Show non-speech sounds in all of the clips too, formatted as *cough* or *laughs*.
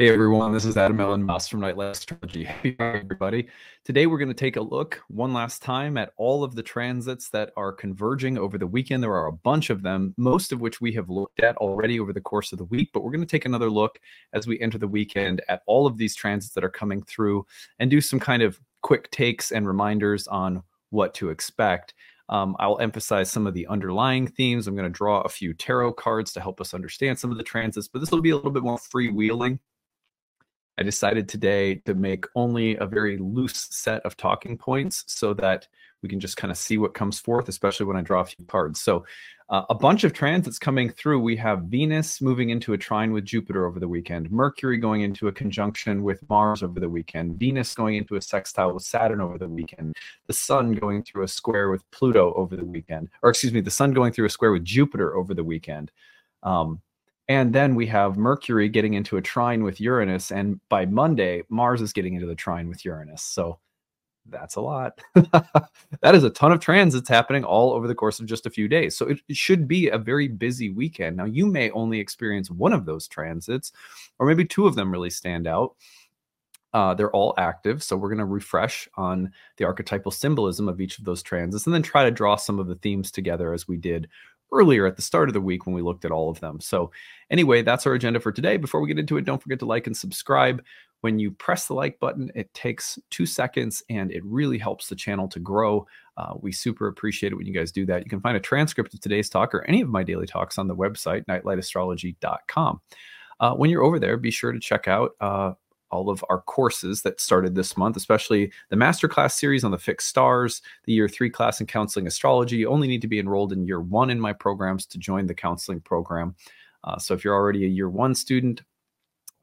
Hey everyone, this is Adam Elenbaas from Nightlight Astrology. Friday, *laughs* everybody. Today we're going to take a look one last time at all of the transits that are converging over the weekend. There are a bunch of them, most of which we have looked at already over the course of the week, but we're going to take another look as we enter the weekend at all of these transits that are coming through and do some kind of quick takes and reminders on what to expect. Um, I'll emphasize some of the underlying themes. I'm going to draw a few tarot cards to help us understand some of the transits, but this will be a little bit more freewheeling I decided today to make only a very loose set of talking points so that we can just kind of see what comes forth, especially when I draw a few cards. So, uh, a bunch of transits coming through. We have Venus moving into a trine with Jupiter over the weekend, Mercury going into a conjunction with Mars over the weekend, Venus going into a sextile with Saturn over the weekend, the Sun going through a square with Pluto over the weekend, or excuse me, the Sun going through a square with Jupiter over the weekend. Um, and then we have Mercury getting into a trine with Uranus. And by Monday, Mars is getting into the trine with Uranus. So that's a lot. *laughs* that is a ton of transits happening all over the course of just a few days. So it, it, should be a very busy weekend. Now, you may only experience one of those transits, or maybe two of them really stand out. Uh, they're all active. So we're going to refresh on the archetypal symbolism of each of those transits and then try to draw some of the themes together as we did earlier at the start of the week when we looked at all of them. So, anyway, that's our agenda for today. Before we get into it, don't forget to like and subscribe. When you press the like button, it takes two seconds and it really helps the channel to grow. Uh, we super appreciate it when you guys do that. You can find a transcript of today's talk or any of my daily talks on the website, nightlightastrology.com. Uh, when you're over there, be sure to check out uh, all of our courses that started this month, especially the masterclass series on the fixed stars, the year three class in counseling astrology. You only need to be enrolled in year one in my programs to join the counseling program. Uh, so if you're already a year one student,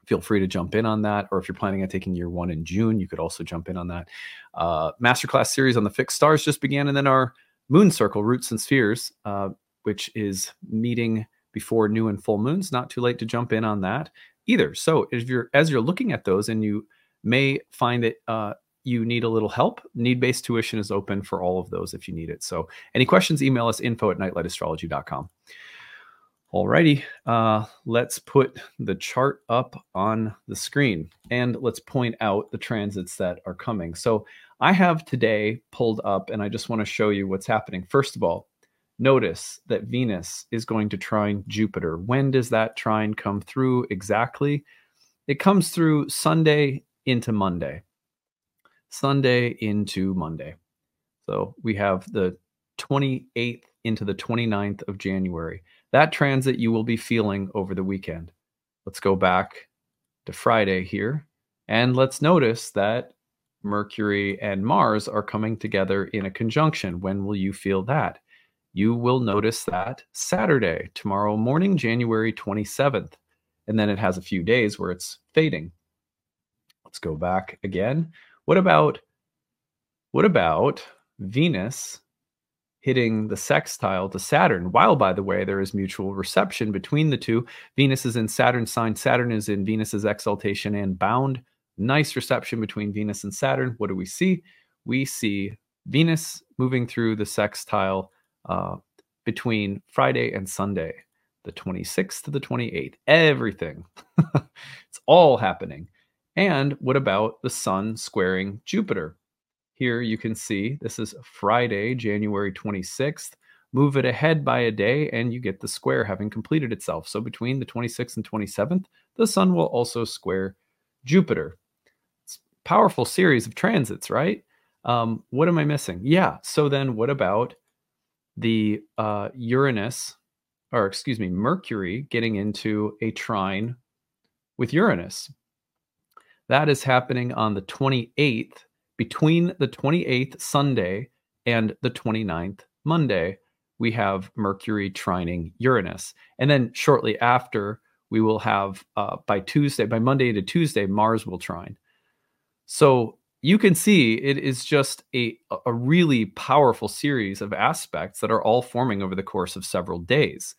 feel free to jump in on that. Or if you're planning on taking year one in June, you could also jump in on that. Uh, masterclass series on the fixed stars just began, and then our moon circle, roots and spheres, uh, which is meeting before new and full moons. Not too late to jump in on that either. So if you're as you're looking at those and you may find that uh, you need a little help, need-based tuition is open for all of those if you need it. So any questions, email us info at nightlightastrology.com. Alrighty, uh, let's put the chart up on the screen and let's point out the transits that are coming. So I have today pulled up and I just want to show you what's happening. First of all, notice that Venus is going to trine Jupiter. When does that trine come through exactly? It comes through Sunday into Monday. Sunday into Monday. So we have the 28th into the 29th of January. That transit you will be feeling over the weekend. Let's go back to Friday here. And let's notice that Mercury and Mars are coming together in a conjunction. When will you feel that? You will notice that Saturday, tomorrow morning, January 27th. And then it has a few days where it's fading. Let's go back again. What about what about Venus hitting the sextile to Saturn? While, by the way, there is mutual reception between the two. Venus is in Saturn's sign, Saturn is in Venus's exaltation and bound. Nice reception between Venus and Saturn. What do we see? We see Venus moving through the sextile uh, between Friday and Sunday, the 26th to the 28th. Everything. *laughs* it's all happening. And what about the sun squaring Jupiter? Here you can see this is Friday, January 26th. Move it ahead by a day, and you get the square having completed itself. So between the 26th and 27th, the sun will also square Jupiter. It's powerful series of transits, right? Um, what am I missing? Yeah. So then, what about the uh, Uranus, or excuse me, Mercury getting into a trine with Uranus. That is happening on the 28th, between the 28th Sunday and the 29th Monday. We have Mercury trining Uranus. And then shortly after, we will have uh, by Tuesday, by Monday to Tuesday, Mars will trine. So you can see it is just a, a really powerful series of aspects that are all forming over the course of several days.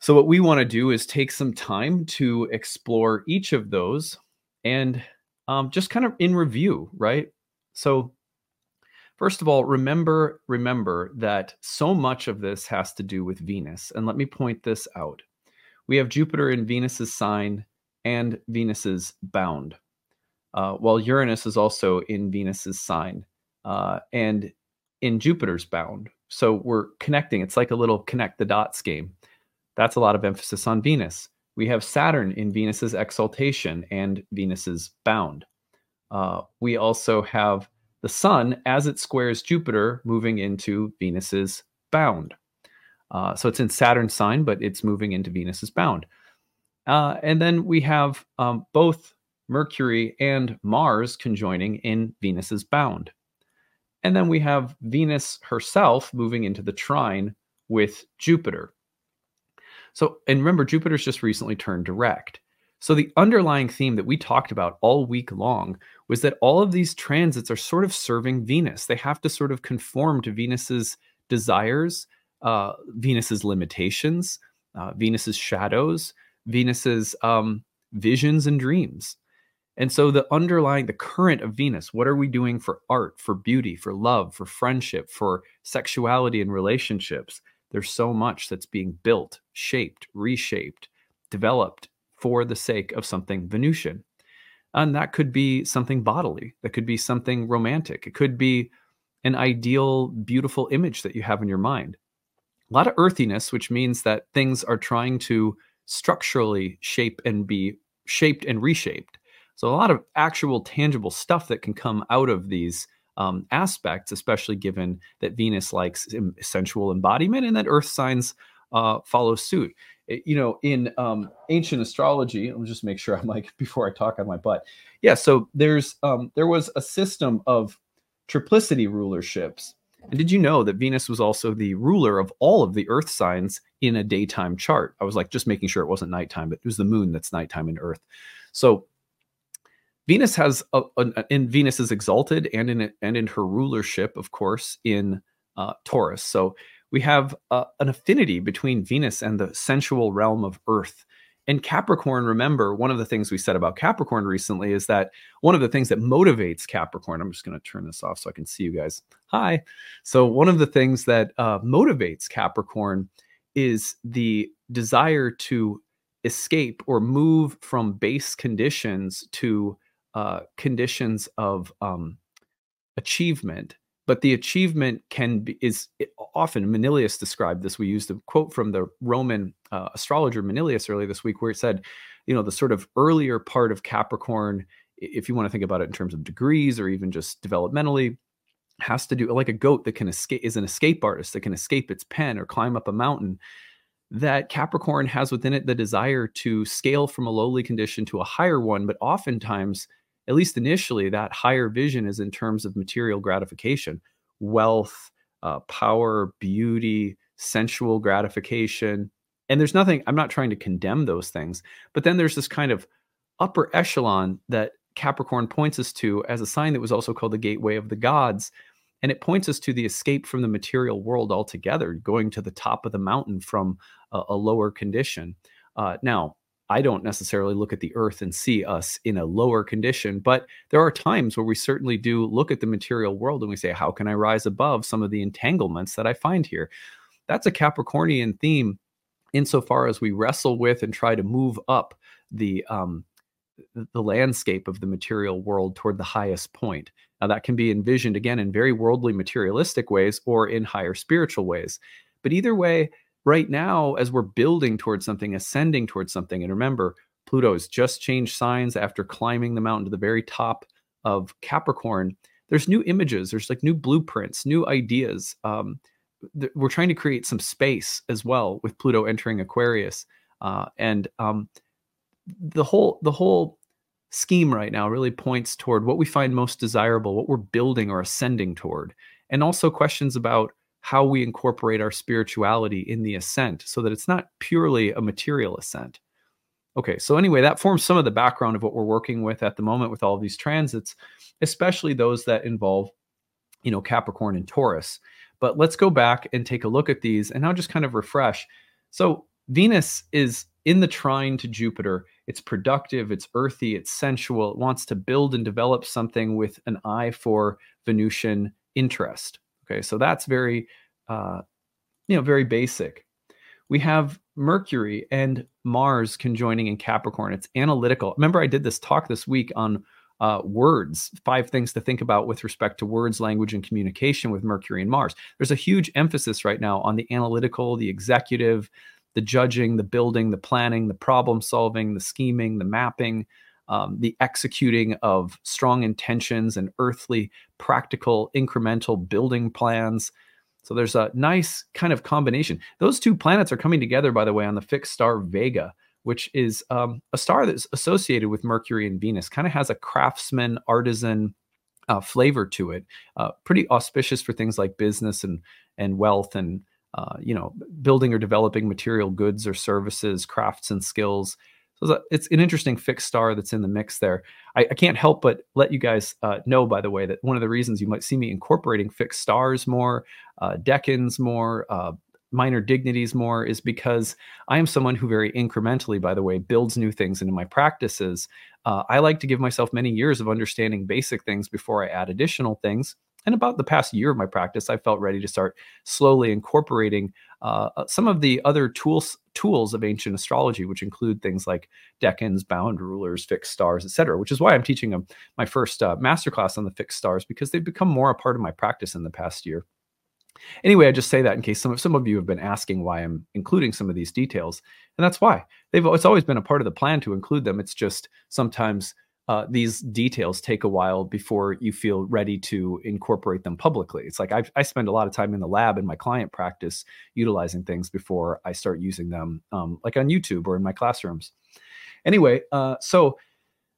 So, what we want to do is take some time to explore each of those and um, just kind of in review, right? So, first of all, remember remember that so much of this has to do with Venus, and let me point this out. We have Jupiter in Venus's sign and Venus's bound, uh, while Uranus is also in Venus's sign uh, and in Jupiter's bound. So we're connecting. It's like a little connect the dots game. That's a lot of emphasis on Venus. We have Saturn in Venus's exaltation and Venus's bound. Uh, we also have the Sun as it squares Jupiter moving into Venus's bound. Uh, so it's in Saturn's sign, but it's moving into Venus's bound. Uh, and then we have um, both Mercury and Mars conjoining in Venus's bound. And then we have Venus herself moving into the trine with Jupiter. So, and remember, Jupiter's just recently turned direct. So, the underlying theme that we talked about all week long was that all of these transits are sort of serving Venus. They have to sort of conform to Venus's desires, uh, Venus's limitations, uh, Venus's shadows, Venus's um, visions and dreams. And so, the underlying, the current of Venus, what are we doing for art, for beauty, for love, for friendship, for sexuality and relationships? There's so much that's being built, shaped, reshaped, developed for the sake of something Venusian. And that could be something bodily, that could be something romantic, it could be an ideal, beautiful image that you have in your mind. A lot of earthiness, which means that things are trying to structurally shape and be shaped and reshaped. So, a lot of actual tangible stuff that can come out of these um, aspects, especially given that Venus likes sensual embodiment and that Earth signs uh, follow suit. It, you know, in um, ancient astrology, me just make sure I'm like *laughs* before I talk on my butt. Yeah, so there's um, there was a system of triplicity rulerships. And did you know that Venus was also the ruler of all of the Earth signs in a daytime chart? I was like just making sure it wasn't nighttime, but it was the moon that's nighttime in Earth. So Venus has a, a, in Venus is exalted and in and in her rulership, of course, in uh, Taurus. So we have uh, an affinity between Venus and the sensual realm of Earth. And Capricorn, remember, one of the things we said about Capricorn recently is that one of the things that motivates Capricorn, I'm just going to turn this off so I can see you guys. Hi. So, one of the things that uh, motivates Capricorn is the desire to escape or move from base conditions to uh, conditions of um, achievement but the achievement can be is often Manilius described this. We used a quote from the Roman uh, astrologer Manilius earlier this week, where it said, you know, the sort of earlier part of Capricorn, if you want to think about it in terms of degrees or even just developmentally, has to do like a goat that can escape is an escape artist that can escape its pen or climb up a mountain. That Capricorn has within it the desire to scale from a lowly condition to a higher one, but oftentimes at least initially, that higher vision is in terms of material gratification, wealth, uh, power, beauty, sensual gratification. And there's nothing, I'm not trying to condemn those things, but then there's this kind of upper echelon that Capricorn points us to as a sign that was also called the gateway of the gods. And it points us to the escape from the material world altogether, going to the top of the mountain from a, a lower condition. Uh, now, I don't necessarily look at the earth and see us in a lower condition, but there are times where we certainly do look at the material world and we say, how can I rise above some of the entanglements that I find here? That's a Capricornian theme insofar as we wrestle with and try to move up the um, the landscape of the material world toward the highest point. Now that can be envisioned again in very worldly materialistic ways or in higher spiritual ways. But either way, right now, as we're building towards something, ascending towards something, and remember, Pluto has just changed signs after climbing the mountain to the very top of Capricorn. There's new images, there's like new blueprints, new ideas. Um, th- we're trying to create some space as well with Pluto entering Aquarius, uh, and um, the whole the whole scheme right now really points toward what we find most desirable, what we're building or ascending toward, and also questions about how we incorporate our spirituality in the ascent so that it's not purely a material ascent. Okay, so anyway, that forms some of the background of what we're working with at the moment with all of these transits, especially those that involve, you know, Capricorn and Taurus. But let's go back and take a look at these and now just kind of refresh. So Venus is in the trine to Jupiter. It's productive, it's earthy, it's sensual. It wants to build and develop something with an eye for Venusian interest. Okay, so that's very, uh, you know, very basic. we have Mercury and Mars conjoining in Capricorn. It's analytical. Remember, I did this talk this week on uh, words, five things to think about with respect to words, language, and communication with Mercury and Mars. There's a huge emphasis right now on the analytical, the executive, the judging, the building, the planning, the problem solving, the scheming, the mapping, um, the executing of strong intentions and earthly, practical, incremental building plans. So there's a nice kind of combination. Those two planets are coming together, by the way, on the fixed star Vega, which is um, a star that's associated with Mercury and Venus, kind of has a craftsman, artisan uh, flavor to it. Uh, pretty auspicious for things like business and and wealth and uh, you know building or developing material goods or services, crafts and skills. It's an interesting fixed star that's in the mix there. I, I can't help but let you guys uh, know, by the way, that one of the reasons you might see me incorporating fixed stars more, uh, decans more, uh, minor dignities more is because I am someone who very incrementally, by the way, builds new things into my practices. Uh, I like to give myself many years of understanding basic things before I add additional things. And about the past year of my practice, I felt ready to start slowly incorporating uh, uh some of the other tools tools of ancient astrology, which include things like decans, bound rulers, fixed stars, etc. Which is why I'm teaching them my first uh, masterclass on the fixed stars because they've become more a part of my practice in the past year. Anyway, I just say that in case some of some of you have been asking why I'm including some of these details, and that's why they've it's always been a part of the plan to include them. It's just sometimes uh, these details take a while before you feel ready to incorporate them publicly. It's like i I spend a lot of time in the lab in my client practice utilizing things before I start using them, um, like on YouTube or in my classrooms. Anyway, uh, so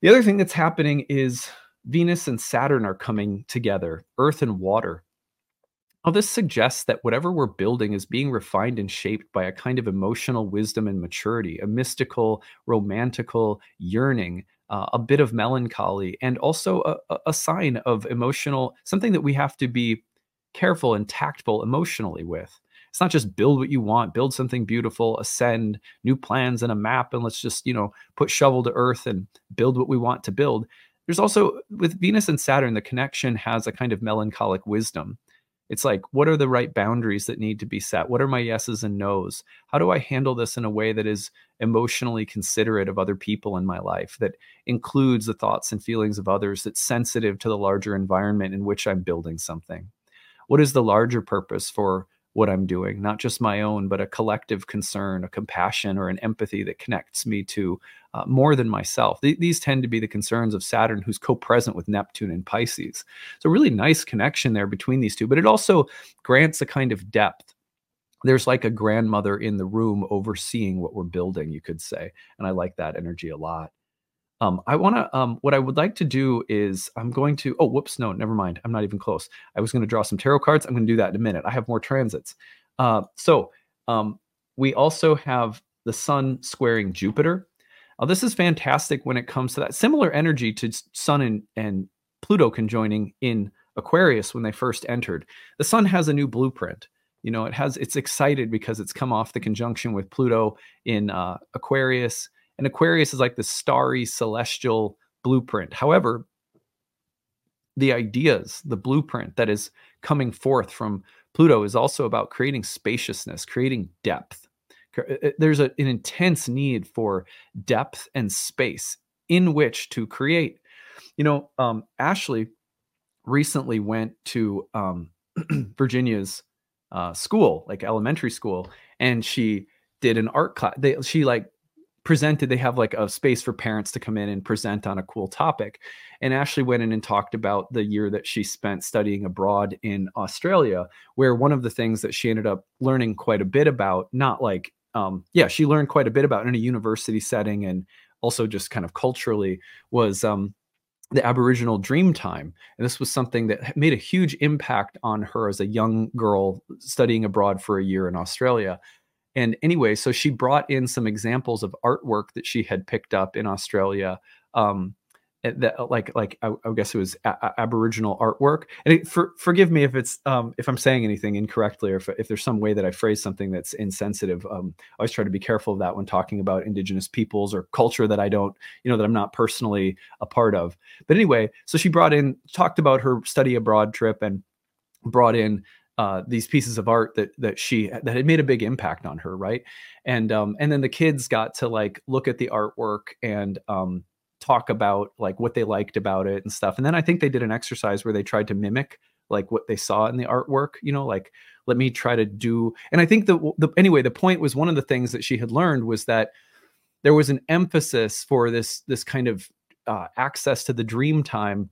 the other thing that's happening is Venus and Saturn are coming together, Earth and water. Well, this suggests that whatever we're building is being refined and shaped by a kind of emotional wisdom and maturity, a mystical, romantical yearning, uh, a bit of melancholy, and also a, a sign of emotional, something that we have to be careful and tactful emotionally with. It's not just build what you want, build something beautiful, ascend new plans and a map, and let's just, you know, put shovel to earth and build what we want to build. There's also, with Venus and Saturn, the connection has a kind of melancholic wisdom it's like, what are the right boundaries that need to be set? What are my yeses and nos? How do I handle this in a way that is emotionally considerate of other people in my life, that includes the thoughts and feelings of others, that's sensitive to the larger environment in which I'm building something? What is the larger purpose for what I'm doing, not just my own, but a collective concern, a compassion, or an empathy that connects me to uh, more than myself. Th- these tend to be the concerns of Saturn, who's co present with Neptune and Pisces. So, really nice connection there between these two, but it also grants a kind of depth. There's like a grandmother in the room overseeing what we're building, you could say. And I like that energy a lot. Um, I want to, um, what I would like to do is I'm going to, oh, whoops, no, never mind. I'm not even close. I was going to draw some tarot cards. I'm going to do that in a minute. I have more transits. Uh, so um, we also have the sun squaring Jupiter. Uh, this is fantastic when it comes to that similar energy to sun and, and Pluto conjoining in Aquarius when they first entered. The sun has a new blueprint. You know, it has, it's excited because it's come off the conjunction with Pluto in uh, Aquarius and Aquarius is like the starry celestial blueprint. However, the ideas, the blueprint that is coming forth from Pluto is also about creating spaciousness, creating depth. There's a, an intense need for depth and space in which to create. You know, um, Ashley recently went to um, *clears throat* Virginia's uh, school, like elementary school, and she did an art class. They, she like presented they have like a space for parents to come in and present on a cool topic. And ashley went in and talked about the year that she spent studying abroad in australia where one of the things that she ended up learning quite a bit about not like um, yeah she learned quite a bit about in a university setting and also just kind of culturally was um, the aboriginal dream time. And this was something that made a huge impact on her as a young girl studying abroad for a year in australia and anyway, so she brought in some examples of artwork that she had picked up in Australia. Um, eh, that like like I, I guess it was a- Aboriginal artwork. And it, for, forgive me if it's um, if I'm saying anything incorrectly or if, if there's some way that I phrase something that's insensitive. Um, I always try to be careful of that when talking about Indigenous peoples or culture that I don't you know that I'm not personally a part of. But anyway, so she brought in talked about her study abroad trip and brought in uh, these pieces of art that that she that had made a big impact on her, right? And um, and then the kids got to like look at the artwork and um, talk about like what they liked about it and stuff. And then I think they did an exercise where they tried to mimic like what they saw in the artwork. You know, like let me try to do. And I think the, the anyway, the point was one of the things that she had learned was that there was an emphasis for this this kind of uh, access to the dream time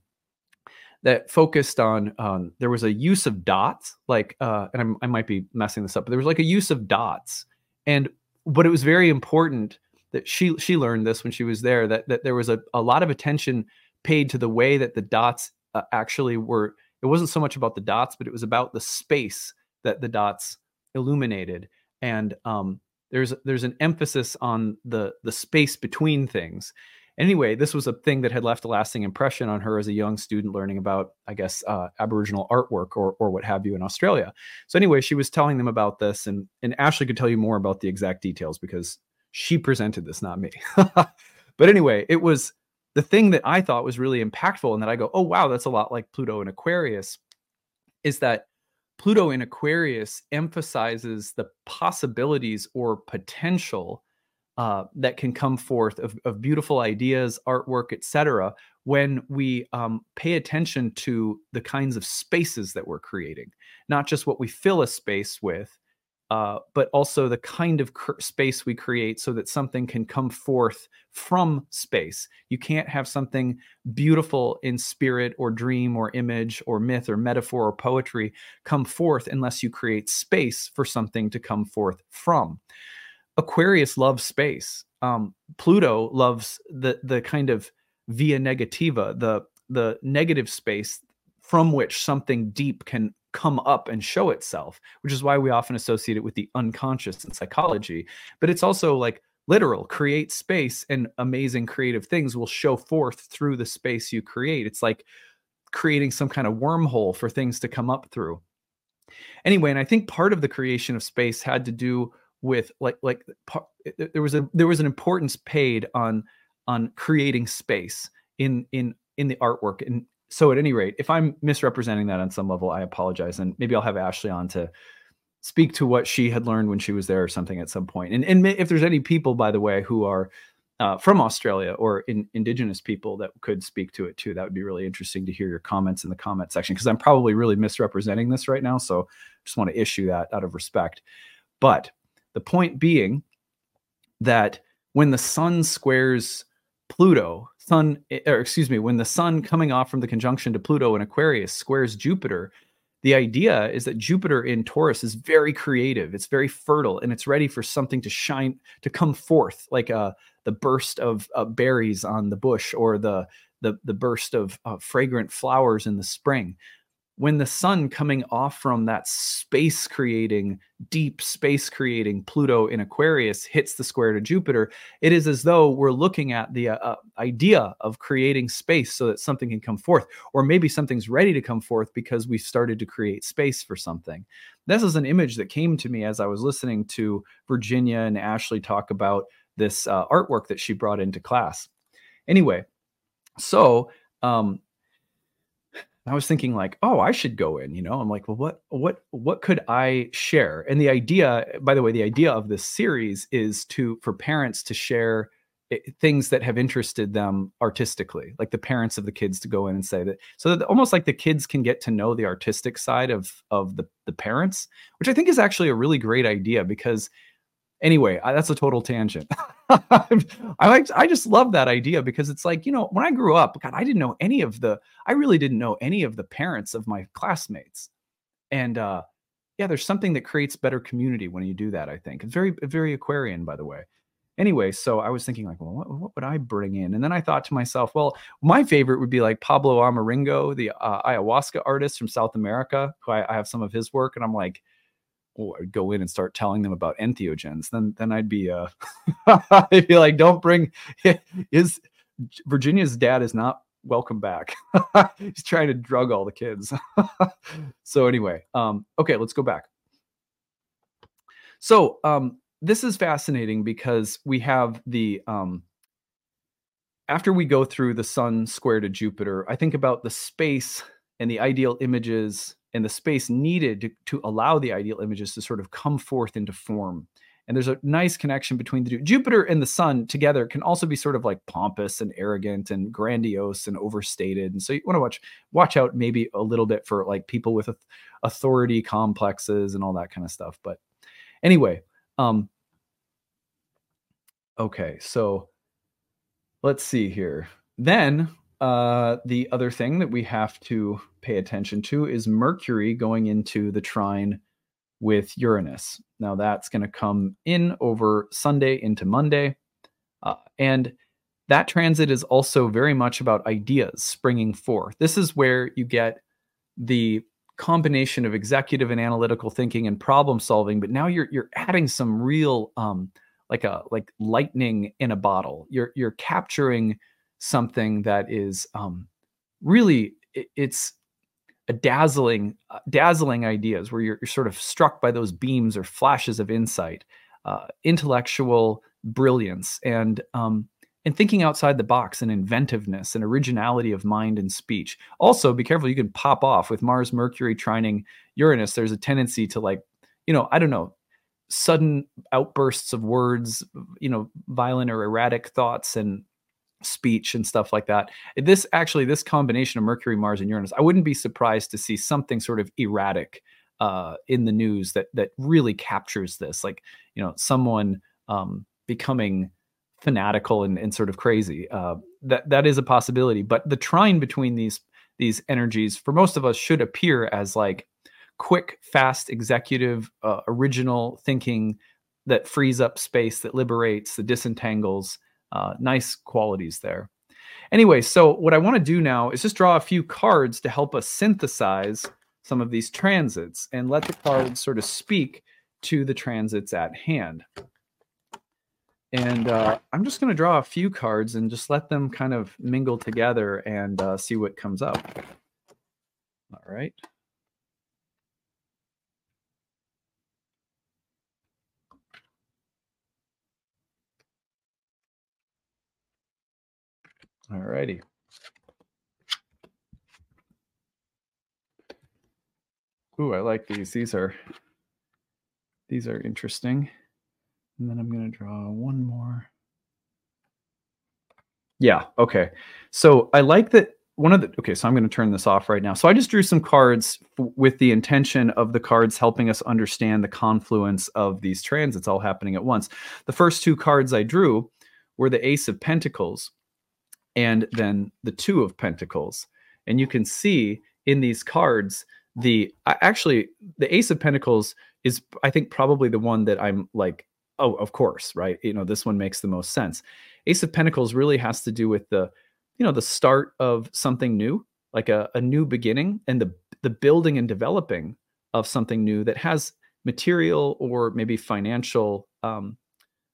that focused on um, there was a use of dots like uh, and I'm, i might be messing this up but there was like a use of dots. And but it was very important that she she learned this when she was there that that there was a, a lot of attention paid to the way that the dots uh, actually were it wasn't so much about the dots but it was about the space that the dots illuminated. And um, there's there's an emphasis on the the space between things anyway, this was a thing that had left a lasting impression on her as a young student learning about, I guess, uh, Aboriginal artwork or or what have you in Australia. So anyway, she was telling them about this, and and Ashley could tell you more about the exact details because she presented this, not me. *laughs* but anyway, it was the thing that I thought was really impactful, and that I go, oh wow, that's a lot like Pluto and Aquarius, is that Pluto in Aquarius emphasizes the possibilities or potential uh, that can come forth of, of beautiful ideas, artwork, etc., when we um, pay attention to the kinds of spaces that we're creating, not just what we fill a space with, uh, but also the kind of cr- space we create so that something can come forth from space. You can't have something beautiful in spirit or dream or image or myth or metaphor or poetry come forth unless you create space for something to come forth from. Aquarius loves space. Um, Pluto loves the the kind of via negativa, the the negative space from which something deep can come up and show itself, which is why we often associate it with the unconscious in psychology. But it's also like literal create space and amazing creative things will show forth through the space you create. It's like creating some kind of wormhole for things to come up through. Anyway, and I think part of the creation of space had to do with like like there was a there was an importance paid on on creating space in in in the artwork and so at any rate if i'm misrepresenting that on some level i apologize and maybe i'll have ashley on to speak to what she had learned when she was there or something at some point and and if there's any people by the way who are uh, from Australia or in, indigenous people that could speak to it too. That would be really interesting to hear your comments in the comment section because I'm probably really misrepresenting this right now. So just want to issue that out of respect. But the point being that when the sun squares Pluto, sun or excuse me, when the sun coming off from the conjunction to Pluto in Aquarius squares Jupiter, the idea is that Jupiter in Taurus is very creative, it's very fertile, and it's ready for something to shine to come forth, like uh, the burst of uh, berries on the bush or the the, the burst of uh, fragrant flowers in the spring when the sun coming off from that space creating, deep space creating Pluto in Aquarius hits the square to Jupiter, it is as though we're looking at the uh, uh, idea of creating space so that something can come forth, or maybe something's ready to come forth because we've started to create space for something. This is an image that came to me as I was listening to Virginia and Ashley talk about this uh, artwork that she brought into class. Anyway, so um, I was thinking like, oh, I should go in, you know. I'm like, well, what what what could I share? And the idea, by the way, the idea of this series is to for parents to share eh, things that have interested them artistically, like the parents of the kids to go in and say that so that almost like the kids can get to know the artistic side of of the the parents, which I think is actually a really great idea because anyway I, that's a total tangent. *laughs* I like i just love that idea because it's like you know when i grew up god i didn't know any of the i really didn't know any of the parents of my classmates. And uh yeah there's something that creates better community when you do that i think. It's very very aquarian by the way. Anyway so i was thinking like well what, what, would i bring in? And then i thought to myself well my favorite would be like pablo amaringo the uh, ayahuasca artist from south america who I, I have some of his work. And i'm like go in and start telling them about entheogens, then then I'd be uh *laughs* I'd be like, don't bring *laughs* his Virginia's dad is not welcome back. *laughs* He's trying to drug all the kids. so anyway, um, okay, let's go back. So um, this is fascinating because we have the um, after we go through the sun square to Jupiter, I think about the space and the ideal images and the space needed to, to allow the ideal images to sort of come forth into form. And there's a nice connection between the two. Jupiter and the sun together can also be sort of like pompous and arrogant and grandiose and overstated. And so you want to watch watch out maybe a little bit for like people with authority complexes and all that kind of stuff. But anyway, um okay, so let's see here. Then uh, the other thing that we have to pay attention to is Mercury going into the trine with Uranus. Now that's going to come in over Sunday into Monday. Uh, and that transit is also very much about ideas springing forth. This is where you get the combination of executive and analytical thinking and problem solving, but now you're you're adding some real um, like a like lightning in a bottle. You're you're capturing something that is um, really it, it's a dazzling uh, dazzling ideas where you're, you're, sort of struck by those beams or flashes of insight uh, intellectual brilliance and um, and thinking outside the box and inventiveness and originality of mind and speech. Also be careful you can pop off with mars mercury trining uranus there's a tendency to like you know i don't know sudden outbursts of words you know violent or erratic thoughts and speech and stuff like that. This actually, this combination of Mercury, Mars, and Uranus, I wouldn't be surprised to see something sort of erratic uh, in the news that that really captures this, like you know, someone um, becoming fanatical and, and sort of crazy. Uh, that that is a possibility, but the trine between these these energies for most of us should appear as like quick, fast, executive, uh, original thinking that frees up space, that liberates, that disentangles, uh, nice qualities there. Anyway, so what I want to do now is just draw a few cards to help us synthesize some of these transits and let the cards sort of speak to the transits at hand. And uh, I'm just going to draw a few cards and just let them kind of mingle together and uh, see what comes up. All right. All righty. Ooh, I like these. These are these are interesting. And then I'm going to draw one more. Yeah, okay. So I like that one of the okay, so I'm going to turn this off right now. So I just drew some cards with the intention of the cards helping us understand the confluence of these transits all happening at once. The first two cards I drew were the Ace of Pentacles and then the two of pentacles. And you can see in these cards the actually the ace of pentacles is i think probably the one that i'm like oh of course right? You know this one makes the most sense. Ace of pentacles really has to do with the you know the start of something new like a, a new beginning and the the building and developing of something new that has material or maybe financial um,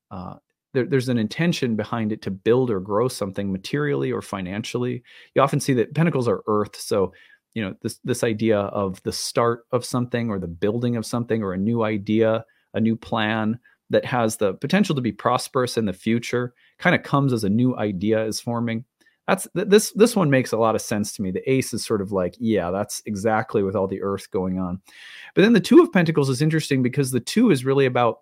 uh, there, there's an intention behind it to build or grow something materially or financially. You often see that pentacles are earth, so you know this this idea of the start of something or the building of something or a new idea, a new plan that has the potential to be prosperous in the future kind of comes as a new idea is forming. That's this this one makes a lot of sense to me. The ace is sort of like, yeah, that's exactly with all the earth going on. But then the two of pentacles is interesting because the two is really about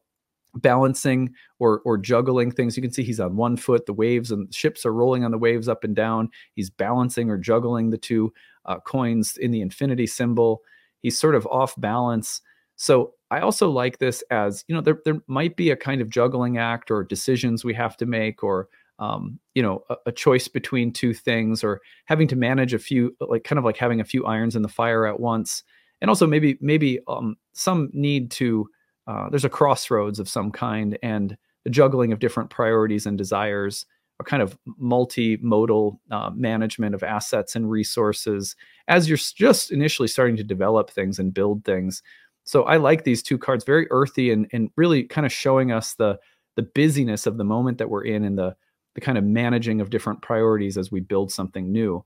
balancing or or juggling things. You can see he's on one foot. The waves and ships are rolling on the waves up and down. He's balancing or juggling the two uh, coins in the infinity symbol. He's sort of off balance. So I also like this as you know there there might be a kind of juggling act or decisions we have to make or um, you know a, a choice between two things or having to manage a few like kind of like having a few irons in the fire at once and also maybe maybe um, some need to uh, there's a crossroads of some kind and the juggling of different priorities and desires a kind of multimodal uh, management of assets and resources as you're just initially starting to develop things and build things. So i like these two cards very earthy and, and really kind of showing us the the busyness of the moment that we're in and the the kind of managing of different priorities as we build something new.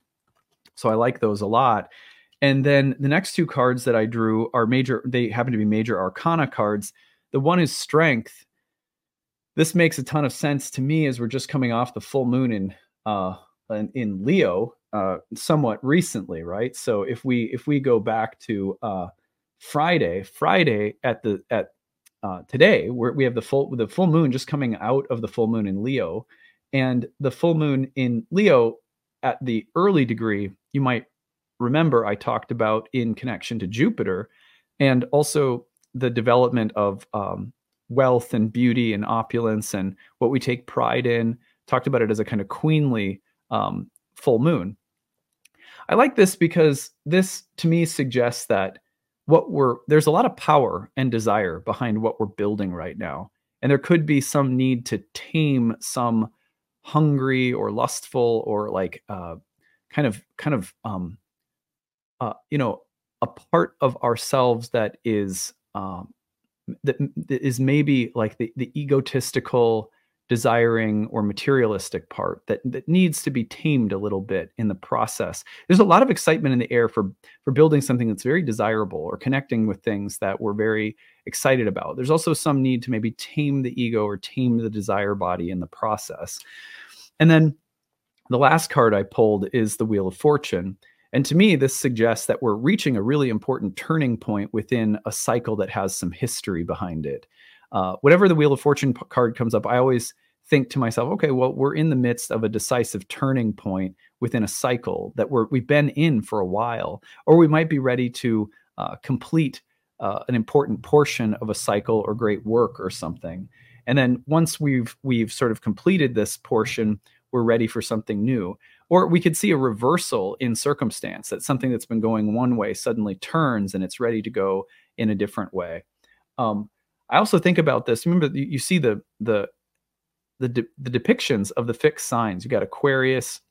So i like those a lot and then the next two cards that I drew are major, they happen to be major arcana cards. The one is strength. This makes a ton of sense to me as we're just coming off the full moon in uh, in, in Leo uh, somewhat recently, right? So if we if we go back to uh, Friday, Friday at the at uh, today, where we have the full the full moon just coming out of the full moon in Leo, and the full moon in Leo at the early degree, you might remember I talked about in connection to Jupiter, and also the development of um, wealth and beauty and opulence and what we take pride in. Talked about it as a kind of queenly um, full moon. I like this because this to me suggests that what we're there's a lot of power and desire behind what we're building right now. And there could be some need to tame some hungry or lustful or like uh, kind of kind of um, uh, you know a part of ourselves that is um, that, that is maybe like the the egotistical desiring or materialistic part that that needs to be tamed a little bit in the process. There's a lot of excitement in the air for for building something that's very desirable or connecting with things that we're very excited about. There's also some need to maybe tame the ego or tame the desire body in the process. And then the last card I pulled is the Wheel of Fortune. And to me, this suggests that we're reaching a really important turning point within a cycle that has some history behind it. Uh, whatever the Wheel of Fortune card comes up, I always think to myself, okay, well, we're in the midst of a decisive turning point within a cycle that we're we've been in for a while, or we might be ready to uh, complete uh, an important portion of a cycle or great work or something. And then once we've we've sort of completed this portion, we're ready for something new. Or we could see a reversal in circumstance that something that's been going one way suddenly turns and it's ready to go in a different way. Um, I also think about this. Remember, you, see the the the de- the depictions of the fixed signs. You got Aquarius,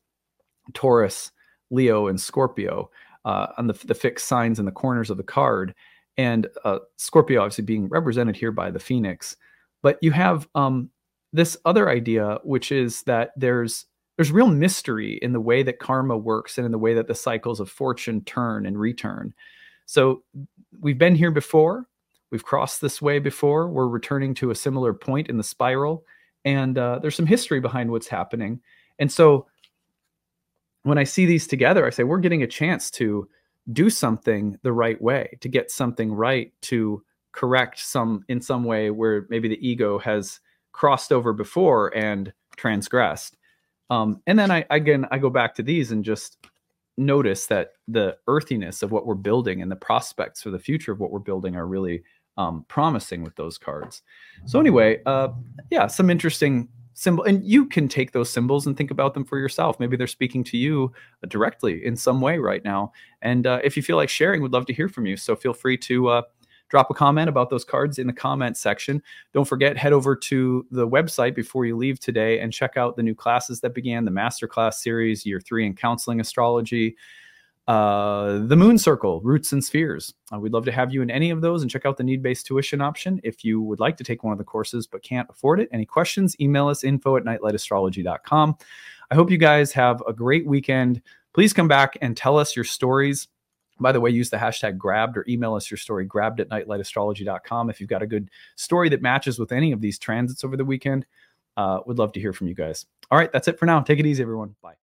Taurus, Leo, and Scorpio uh, on the the fixed signs in the corners of the card, and uh, Scorpio obviously being represented here by the phoenix. But you have um, this other idea, which is that there's there's real mystery in the way that karma works and in the way that the cycles of fortune turn and return. So we've been here before. We've crossed this way before. We're returning to a similar point in the spiral. And uh, there's some history behind what's happening. And so when I see these together, I say, we're getting a chance to do something the right way, to get something right, to correct some in some way where maybe the ego has crossed over before and transgressed. Um, and then I again I go back to these and just notice that the earthiness of what we're building and the prospects for the future of what we're building are really um, promising with those cards. So anyway, uh, yeah, some interesting symbol, and you can take those symbols and think about them for yourself. Maybe they're speaking to you directly in some way right now. And uh, if you feel like sharing, would love to hear from you. So feel free to uh, drop a comment about those cards in the comment section. Don't forget, head over to the website before you leave today and check out the new classes that began the masterclass series, year three in counseling astrology uh, the Moon Circle, Roots and Spheres. Uh, we'd love to have you in any of those and check out the need based tuition option if you would like to take one of the courses but can't afford it. Any questions, email us info at nightlightastrology.com. I hope you guys have a great weekend. Please come back and tell us your stories. By the way, use the hashtag grabbed or email us your story grabbed at nightlightastrology.com if you've got a good story that matches with any of these transits over the weekend. Uh, would love to hear from you guys. All right, that's it for now. Take it easy, everyone. Bye.